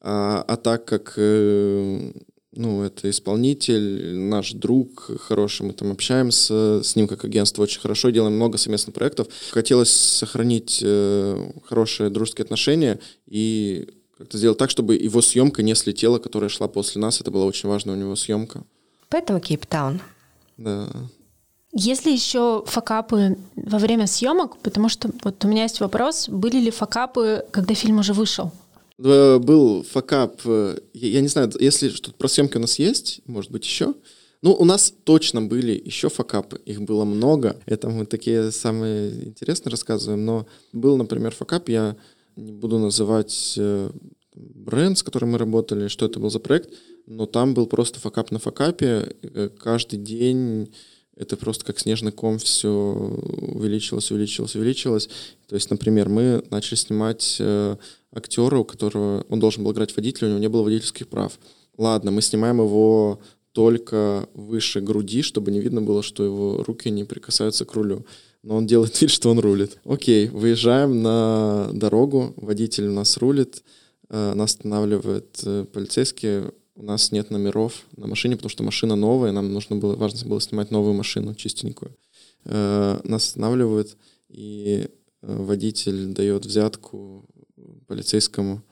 Speaker 2: А, а так как, э, ну, это исполнитель, наш друг хороший, мы там общаемся с ним как агентство очень хорошо, делаем много совместных проектов. Хотелось сохранить э, хорошие дружеские отношения и как-то сделать так, чтобы его съемка не слетела, которая шла после нас. Это была очень важная у него съемка.
Speaker 4: Поэтому Кейптаун.
Speaker 2: Да.
Speaker 1: Есть ли еще факапы во время съемок? Потому что вот у меня есть вопрос, были ли факапы, когда фильм уже вышел?
Speaker 2: Был факап, э, я не знаю, если что-то про съемки у нас есть, может быть, еще. Ну, у нас точно были еще факапы, их было много. Это мы такие самые интересные рассказываем, но был, например, факап, я не буду называть э, бренд, с которым мы работали, что это был за проект, но там был просто факап на факапе. Э, Каждый день это просто как снежный ком все увеличилось, увеличилось, увеличилось. То есть, например, мы начали снимать актера, у которого он должен был играть водителя, у него не было водительских прав. Ладно, мы снимаем его только выше груди, чтобы не видно было, что его руки не прикасаются к рулю. Но он делает вид, что он рулит. Окей, выезжаем на дорогу, водитель у нас рулит, э, нас останавливает э, у нас нет номеров на машине, потому что машина новая, нам нужно было, важно было снимать новую машину, чистенькую. Э, Нас останавливают, и водитель дает взятку полицейскому,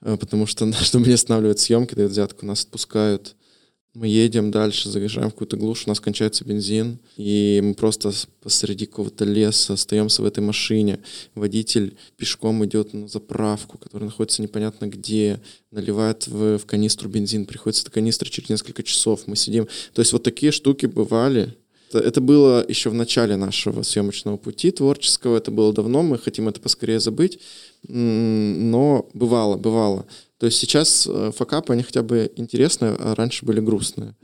Speaker 2: потому что, чтобы не останавливать съемки, дает взятку, нас отпускают мы едем дальше, заезжаем в какую-то глушь, у нас кончается бензин, и мы просто посреди какого-то леса остаемся в этой машине. Водитель пешком идет на заправку, которая находится непонятно где, наливает в, в канистру бензин, приходится эта канистра через несколько часов, мы сидим. То есть вот такие штуки бывали, это было еще в начале нашего съемочного пути творческого, это было давно, мы хотим это поскорее забыть, но бывало, бывало. То есть сейчас э, факапы, они хотя бы интересные, а раньше были грустные.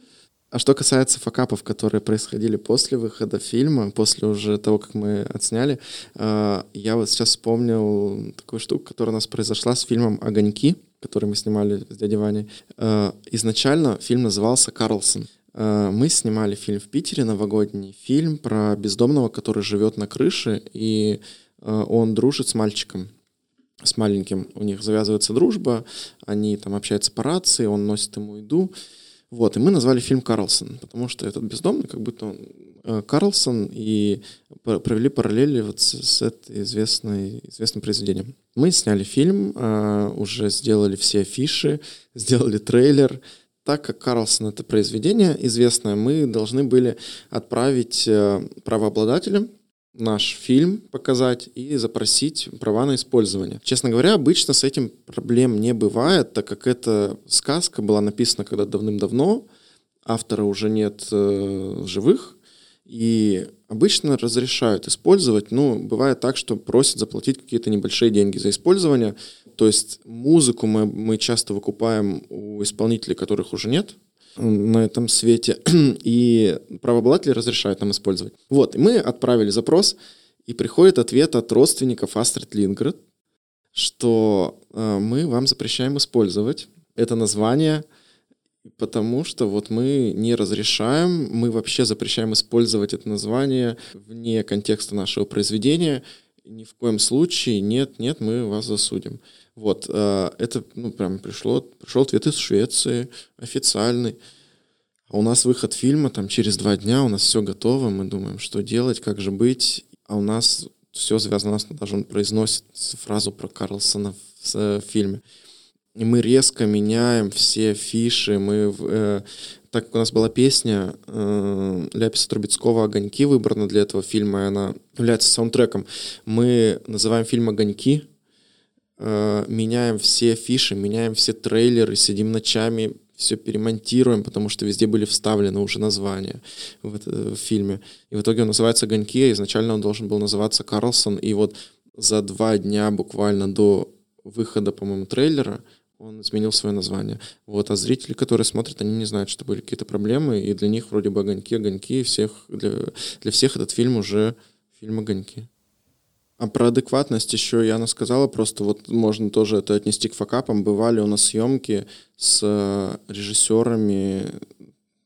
Speaker 2: А что касается факапов, которые происходили после выхода фильма, после уже того, как мы отсняли, э, я вот сейчас вспомнил такую штуку, которая у нас произошла с фильмом «Огоньки», который мы снимали с дядей Ваней. Э, изначально фильм назывался «Карлсон». Мы снимали фильм в Питере, новогодний фильм про бездомного, который живет на крыше, и он дружит с мальчиком с маленьким у них завязывается дружба, они там общаются по рации, он носит ему еду. Вот, и мы назвали фильм «Карлсон», потому что этот бездомный, как будто он э, Карлсон, и провели параллели вот с, с этой известной, известным произведением. Мы сняли фильм, э, уже сделали все афиши, сделали трейлер. Так как Карлсон — это произведение известное, мы должны были отправить э, правообладателям наш фильм показать и запросить права на использование. Честно говоря, обычно с этим проблем не бывает, так как эта сказка была написана когда давным-давно, автора уже нет э, живых, и обычно разрешают использовать, ну, бывает так, что просят заплатить какие-то небольшие деньги за использование, то есть музыку мы, мы часто выкупаем у исполнителей, которых уже нет, на этом свете, и правообладатели разрешают нам использовать. Вот, и мы отправили запрос, и приходит ответ от родственников Астрид Линград, что э, мы вам запрещаем использовать это название, потому что вот мы не разрешаем, мы вообще запрещаем использовать это название вне контекста нашего произведения, ни в коем случае нет, нет, мы вас засудим. Вот, э, это, ну, прям пришло, пришел ответ из Швеции, официальный. А у нас выход фильма, там, через два дня, у нас все готово, мы думаем, что делать, как же быть. А у нас все связано, у даже он произносит фразу про Карлсона в, в фильме. И мы резко меняем все фиши, мы... Э, так как у нас была песня э, Ляписа Трубецкого «Огоньки» выбрана для этого фильма, и она является саундтреком, мы называем фильм «Огоньки», э, меняем все фиши, меняем все трейлеры, сидим ночами, все перемонтируем, потому что везде были вставлены уже названия в, в фильме. И в итоге он называется «Огоньки», а изначально он должен был называться «Карлсон». И вот за два дня буквально до выхода, по-моему, трейлера он изменил свое название. Вот, а зрители, которые смотрят, они не знают, что были какие-то проблемы, и для них вроде бы «Огоньки», «Огоньки», всех, для, для всех этот фильм уже фильм «Огоньки». А про адекватность еще Яна сказала, просто вот можно тоже это отнести к факапам. Бывали у нас съемки с э, режиссерами,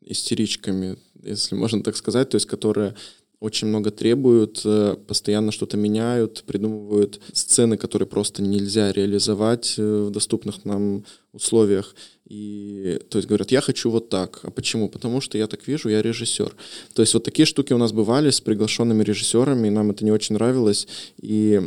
Speaker 2: истеричками, если можно так сказать, то есть которые очень много требуют, э, постоянно что-то меняют, придумывают сцены, которые просто нельзя реализовать э, в доступных нам условиях. И, то есть говорят, я хочу вот так. А почему? Потому что я так вижу, я режиссер. То есть вот такие штуки у нас бывали с приглашенными режиссерами, и нам это не очень нравилось. И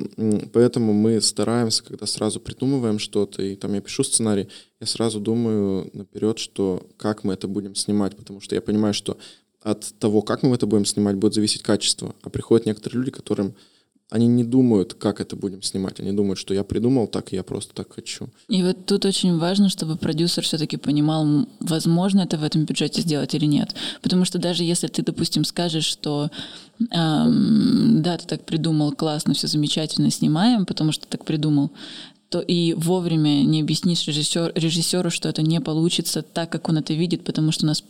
Speaker 2: поэтому мы стараемся, когда сразу придумываем что-то, и там я пишу сценарий, я сразу думаю наперед, что как мы это будем снимать, потому что я понимаю, что от того, как мы это будем снимать, будет зависеть качество. А приходят некоторые люди, которым они не думают, как это будем снимать. Они думают, что я придумал так, и я просто так хочу.
Speaker 3: И вот тут очень важно, чтобы продюсер все-таки понимал, возможно это в этом бюджете сделать или нет. Потому что даже если ты, допустим, скажешь, что эм, да, ты так придумал, классно, все замечательно, снимаем, потому что так придумал, то и вовремя не объяснишь режиссер, режиссеру, что это не получится так, как он это видит, потому что у нас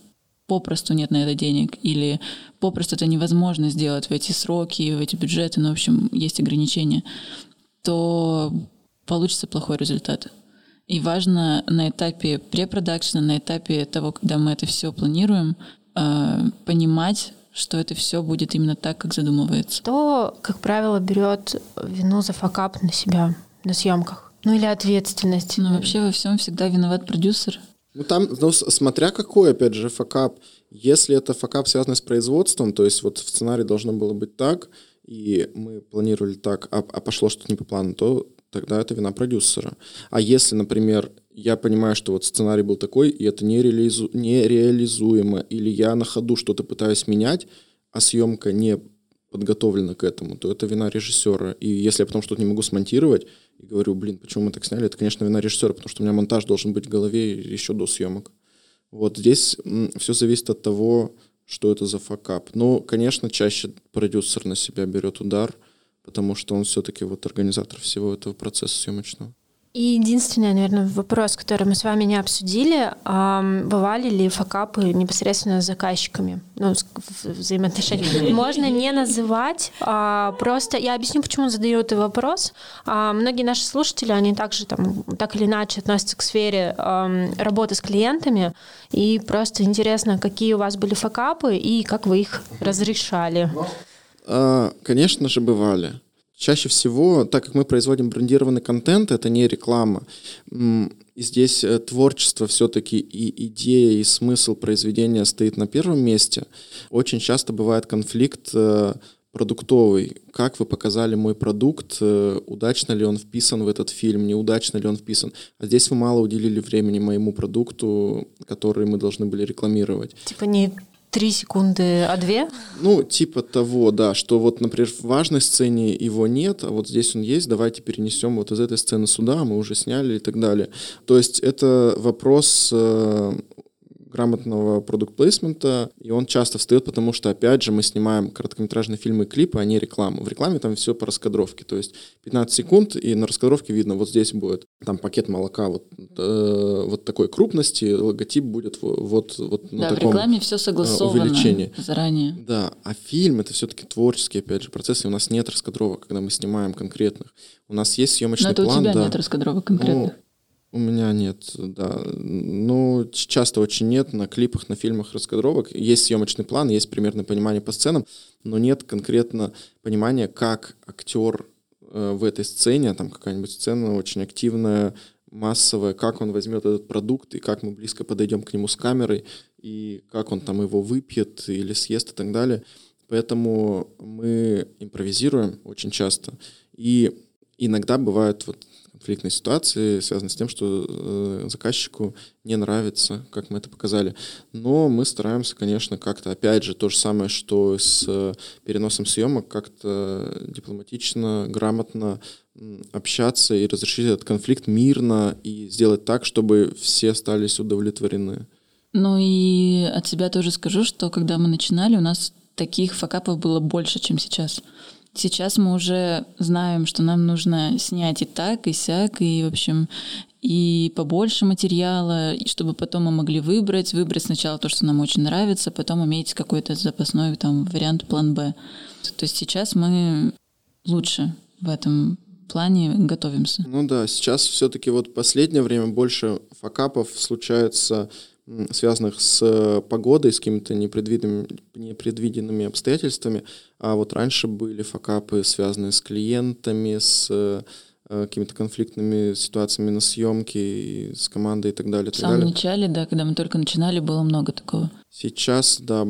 Speaker 3: попросту нет на это денег, или попросту это невозможно сделать в эти сроки, в эти бюджеты, ну, в общем, есть ограничения, то получится плохой результат. И важно на этапе препродакшена, на этапе того, когда мы это все планируем, э, понимать, что это все будет именно так, как задумывается.
Speaker 1: Кто, как правило, берет вину за факап на себя на съемках? Ну или ответственность?
Speaker 3: Ну, вообще во всем всегда виноват продюсер.
Speaker 2: Ну там, ну, смотря какой, опять же, факап. Если это факап, связанный с производством, то есть вот в сценарии должно было быть так, и мы планировали так, а, а пошло что-то не по плану, то тогда это вина продюсера. А если, например, я понимаю, что вот сценарий был такой, и это нереализу... нереализуемо, или я на ходу что-то пытаюсь менять, а съемка не подготовлена к этому, то это вина режиссера. И если я потом что-то не могу смонтировать, и говорю, блин, почему мы так сняли, это, конечно, вина режиссера, потому что у меня монтаж должен быть в голове еще до съемок. Вот здесь все зависит от того, что это за факап. Но, конечно, чаще продюсер на себя берет удар, потому что он все-таки вот организатор всего этого процесса съемочного.
Speaker 1: И единственный, наверное, вопрос, который мы с вами не обсудили, бывали ли факапы непосредственно с заказчиками, ну, взаимоотношения? Можно не называть, а просто я объясню, почему задаю этот вопрос. А, многие наши слушатели, они также там так или иначе относятся к сфере работы с клиентами, и просто интересно, какие у вас были факапы и как вы их разрешали.
Speaker 2: А, конечно же, бывали. Чаще всего, так как мы производим брендированный контент, это не реклама, и здесь э, творчество все-таки и идея, и смысл произведения стоит на первом месте, очень часто бывает конфликт э, продуктовый. Как вы показали мой продукт, э, удачно ли он вписан в этот фильм, неудачно ли он вписан. А здесь вы мало уделили времени моему продукту, который мы должны были рекламировать.
Speaker 1: Типа не три секунды, а две?
Speaker 2: Ну, типа того, да, что вот, например, в важной сцене его нет, а вот здесь он есть, давайте перенесем вот из этой сцены сюда, мы уже сняли и так далее. То есть это вопрос э, грамотного продукт-плейсмента, и он часто встает, потому что, опять же, мы снимаем короткометражные фильмы и клипы, а не рекламу. В рекламе там все по раскадровке, то есть 15 секунд, и на раскадровке видно, вот здесь будет там пакет молока вот, э, вот такой крупности, логотип будет вот, вот
Speaker 3: на да, таком в рекламе все согласовано увеличении. заранее.
Speaker 2: Да, а фильм это все-таки творческий, опять же, процесс, и у нас нет раскадровок, когда мы снимаем конкретных. У нас есть съемочный Но это план.
Speaker 3: у тебя
Speaker 2: да.
Speaker 3: нет раскадровок конкретных. Ну,
Speaker 2: у меня нет, да. Ну, часто очень нет на клипах, на фильмах раскадровок. Есть съемочный план, есть примерное понимание по сценам, но нет конкретно понимания, как актер э, в этой сцене, там какая-нибудь сцена очень активная, массовая, как он возьмет этот продукт и как мы близко подойдем к нему с камерой и как он там его выпьет или съест и так далее. Поэтому мы импровизируем очень часто. И иногда бывают вот конфликтные ситуации, связанные с тем, что э, заказчику не нравится, как мы это показали. Но мы стараемся, конечно, как-то, опять же, то же самое, что с э, переносом съемок, как-то дипломатично, грамотно общаться и разрешить этот конфликт мирно и сделать так, чтобы все остались удовлетворены.
Speaker 3: Ну и от себя тоже скажу, что когда мы начинали, у нас таких факапов было больше, чем сейчас. Сейчас мы уже знаем, что нам нужно снять и так, и сяк, и, в общем, и побольше материала, чтобы потом мы могли выбрать, выбрать сначала то, что нам очень нравится, потом иметь какой-то запасной там вариант план Б. То есть сейчас мы лучше в этом плане готовимся.
Speaker 2: Ну да, сейчас все-таки вот последнее время больше факапов случается связанных с э, погодой, с какими-то непредвиденными, непредвиденными обстоятельствами. А вот раньше были факапы, связанные с клиентами, с э, какими-то конфликтными ситуациями на съемке, с командой и так далее. В
Speaker 3: самом
Speaker 2: далее.
Speaker 3: начале, да, когда мы только начинали, было много такого.
Speaker 2: Сейчас, да,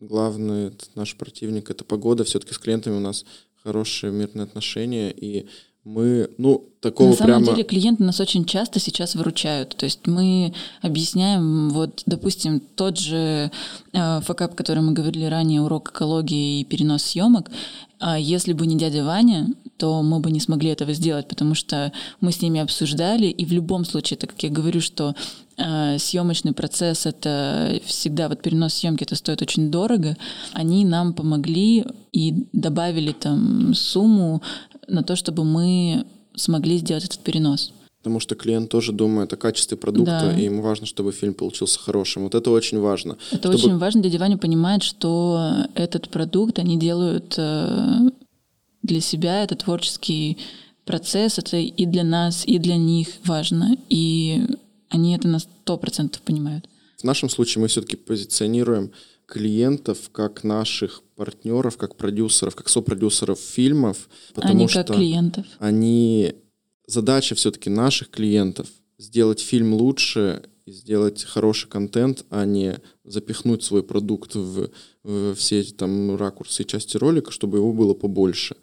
Speaker 2: главный наш противник — это погода. Все-таки с клиентами у нас хорошие мирные отношения, и мы, ну, такого
Speaker 3: На самом
Speaker 2: прямо...
Speaker 3: деле клиенты нас очень часто сейчас выручают. То есть мы объясняем, вот, допустим, тот же э, факап, который мы говорили ранее, урок экологии и перенос съемок, а если бы не дядя Ваня, то мы бы не смогли этого сделать, потому что мы с ними обсуждали, и в любом случае, так как я говорю, что э, съемочный процесс это всегда вот перенос съемки это стоит очень дорого, они нам помогли и добавили там сумму на то, чтобы мы смогли сделать этот перенос.
Speaker 2: Потому что клиент тоже думает о качестве продукта, да. и ему важно, чтобы фильм получился хорошим. Вот это очень важно.
Speaker 3: Это
Speaker 2: чтобы...
Speaker 3: очень важно. Дядя Ваня понимает, что этот продукт они делают э, для себя, это творческий процесс, это и для нас, и для них важно. И они это на сто процентов понимают.
Speaker 2: В нашем случае мы все-таки позиционируем клиентов как наших партнеров, как продюсеров, как сопродюсеров фильмов, потому
Speaker 3: они
Speaker 2: что
Speaker 3: как клиентов.
Speaker 2: они задача все-таки наших клиентов сделать фильм лучше и сделать хороший контент, а не запихнуть свой продукт в, в все эти там ракурсы и части ролика, чтобы его было побольше.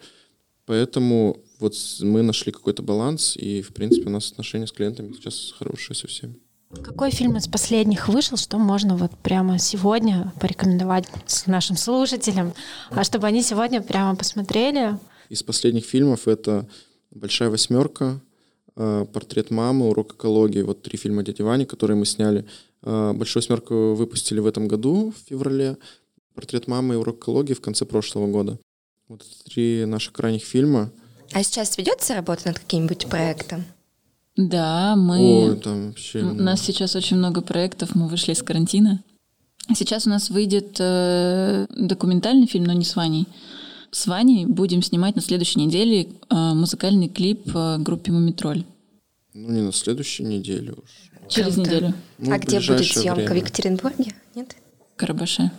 Speaker 2: Поэтому вот мы нашли какой-то баланс, и, в принципе, у нас отношения с клиентами сейчас хорошие со всеми.
Speaker 1: Какой фильм из последних вышел, что можно вот прямо сегодня порекомендовать нашим слушателям, а чтобы они сегодня прямо посмотрели?
Speaker 2: Из последних фильмов это «Большая восьмерка», э, «Портрет мамы», «Урок экологии». Вот три фильма дяди Вани, которые мы сняли. Э, «Большую восьмерку» выпустили в этом году, в феврале. «Портрет мамы» и «Урок экологии» в конце прошлого года. Вот это три наших крайних фильма.
Speaker 4: А сейчас ведется работа над каким-нибудь проектом?
Speaker 3: Да, мы...
Speaker 2: Ой, там вообще...
Speaker 3: У нас сейчас очень много проектов, мы вышли из карантина. Сейчас у нас выйдет э, документальный фильм, но не с Ваней. С Ваней будем снимать на следующей неделе э, музыкальный клип э, группе «Мумитроль».
Speaker 2: Ну, не на следующей неделе уж.
Speaker 3: Через
Speaker 4: Круто.
Speaker 3: неделю.
Speaker 2: Ну,
Speaker 4: а где будет съемка?
Speaker 2: время.
Speaker 4: В Екатеринбурге? Нет?
Speaker 3: Карабаше.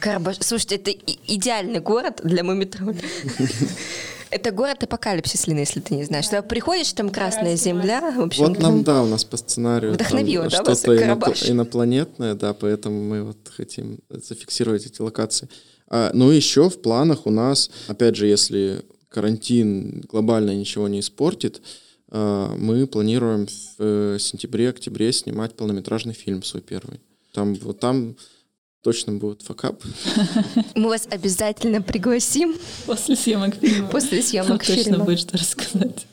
Speaker 4: Карабаш. Слушайте, это идеальный город для мумитроля. Это город апокалипсис, Лина, если ты не знаешь. Туда приходишь, там красная земля. В общем,
Speaker 2: Вот нам, да, у нас по сценарию там
Speaker 4: Вдохновило, да, вас
Speaker 2: что-то инопл- инопланетное, да, поэтому мы вот хотим зафиксировать эти локации. А, ну, еще в планах у нас, опять же, если карантин глобально ничего не испортит, а, мы планируем в э, сентябре-октябре снимать полнометражный фильм свой первый. Там, вот там точно будет факап.
Speaker 4: мы вас обязательно пригласим
Speaker 3: После съемок фильма.
Speaker 4: после съемок
Speaker 3: точно
Speaker 4: фильма.
Speaker 3: будет что рассказать.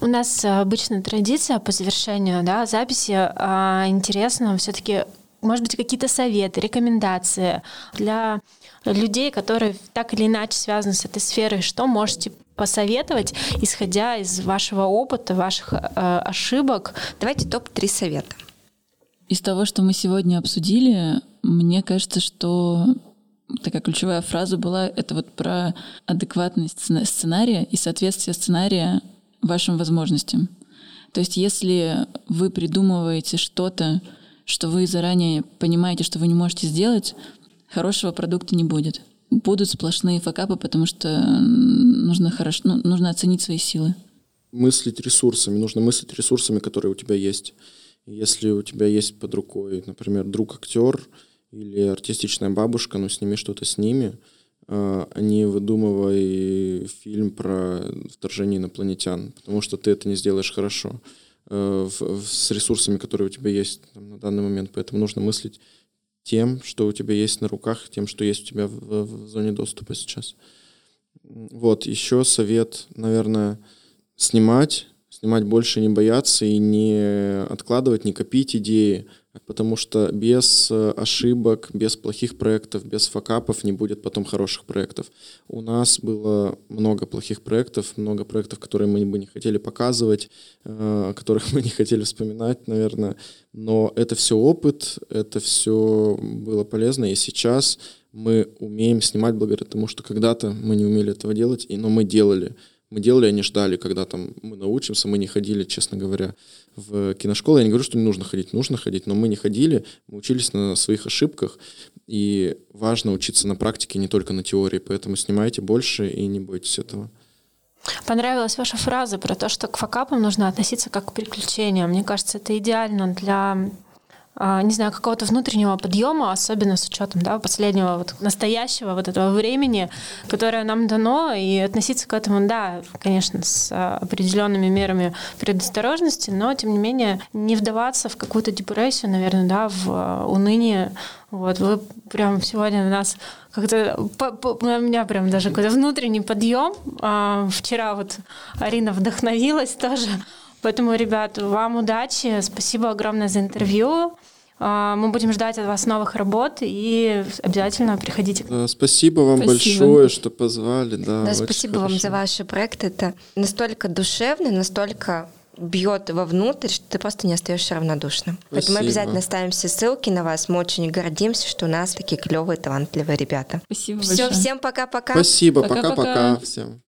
Speaker 1: У нас э, обычная традиция по завершению да, записи. а, Интересно все-таки, может быть, какие-то советы, рекомендации для людей, которые так или иначе связаны с этой сферой. Что можете посоветовать, исходя из вашего опыта, ваших э, ошибок?
Speaker 4: Давайте топ-3 совета.
Speaker 3: Из того, что мы сегодня обсудили, мне кажется, что такая ключевая фраза была это вот про адекватность сцена- сценария и соответствие сценария вашим возможностям. То есть если вы придумываете что-то, что вы заранее понимаете, что вы не можете сделать, хорошего продукта не будет. Будут сплошные факапы, потому что нужно, хорошо, ну, нужно оценить свои силы.
Speaker 2: мыслить ресурсами. Нужно мыслить ресурсами, которые у тебя есть. Если у тебя есть под рукой, например, друг-актер или артистичная бабушка, ну, сними что-то с ними, а не выдумывай фильм про вторжение инопланетян, потому что ты это не сделаешь хорошо в- с ресурсами, которые у тебя есть на данный момент. Поэтому нужно мыслить тем, что у тебя есть на руках, тем, что есть у тебя в, в зоне доступа сейчас. Вот, еще совет, наверное, снимать, снимать больше, не бояться и не откладывать, не копить идеи, потому что без э, ошибок, без плохих проектов, без факапов не будет потом хороших проектов. У нас было много плохих проектов, много проектов, которые мы бы не хотели показывать, э, о которых мы не хотели вспоминать, наверное, но это все опыт, это все было полезно, и сейчас мы умеем снимать благодаря тому, что когда-то мы не умели этого делать, но мы делали. Мы делали, не ждали, когда там мы научимся. Мы не ходили, честно говоря, в киношколу. Я не говорю, что не нужно ходить, нужно ходить, но мы не ходили, мы учились на своих ошибках. И важно учиться на практике, не только на теории. Поэтому снимайте больше и не бойтесь этого.
Speaker 1: Понравилась ваша фраза про то, что к факапам нужно относиться как к приключениям. Мне кажется, это идеально для не знаю, какого-то внутреннего подъема, особенно с учетом да, последнего вот настоящего вот этого времени, которое нам дано, и относиться к этому, да, конечно, с а, определенными мерами предосторожности, но тем не менее не вдаваться в какую-то депрессию, наверное, да, в а, уныние. Вот вы прям сегодня у нас как-то у меня прям даже какой-то внутренний подъем. А, Вчера вот Арина вдохновилась тоже. Поэтому, ребят, вам удачи. Спасибо огромное за интервью. А, Мы будем ждать от вас новых работ и обязательно приходите.
Speaker 2: Да, спасибо вам
Speaker 3: Спасибо.
Speaker 2: большое, что позвали. Да,
Speaker 4: Да, спасибо вам
Speaker 2: хорошо.
Speaker 4: за ваш проект. Это настолько душевно, настолько бьет вовнутрь, что ты просто не остаешься равнодушным. Поэтому мы
Speaker 2: Спасибо.
Speaker 4: обязательно ставим все ссылки на вас. Мы очень гордимся, что у нас такие клевые, талантливые ребята.
Speaker 3: Спасибо
Speaker 4: Все,
Speaker 3: большое.
Speaker 4: всем пока-пока.
Speaker 2: Спасибо, пока-пока всем.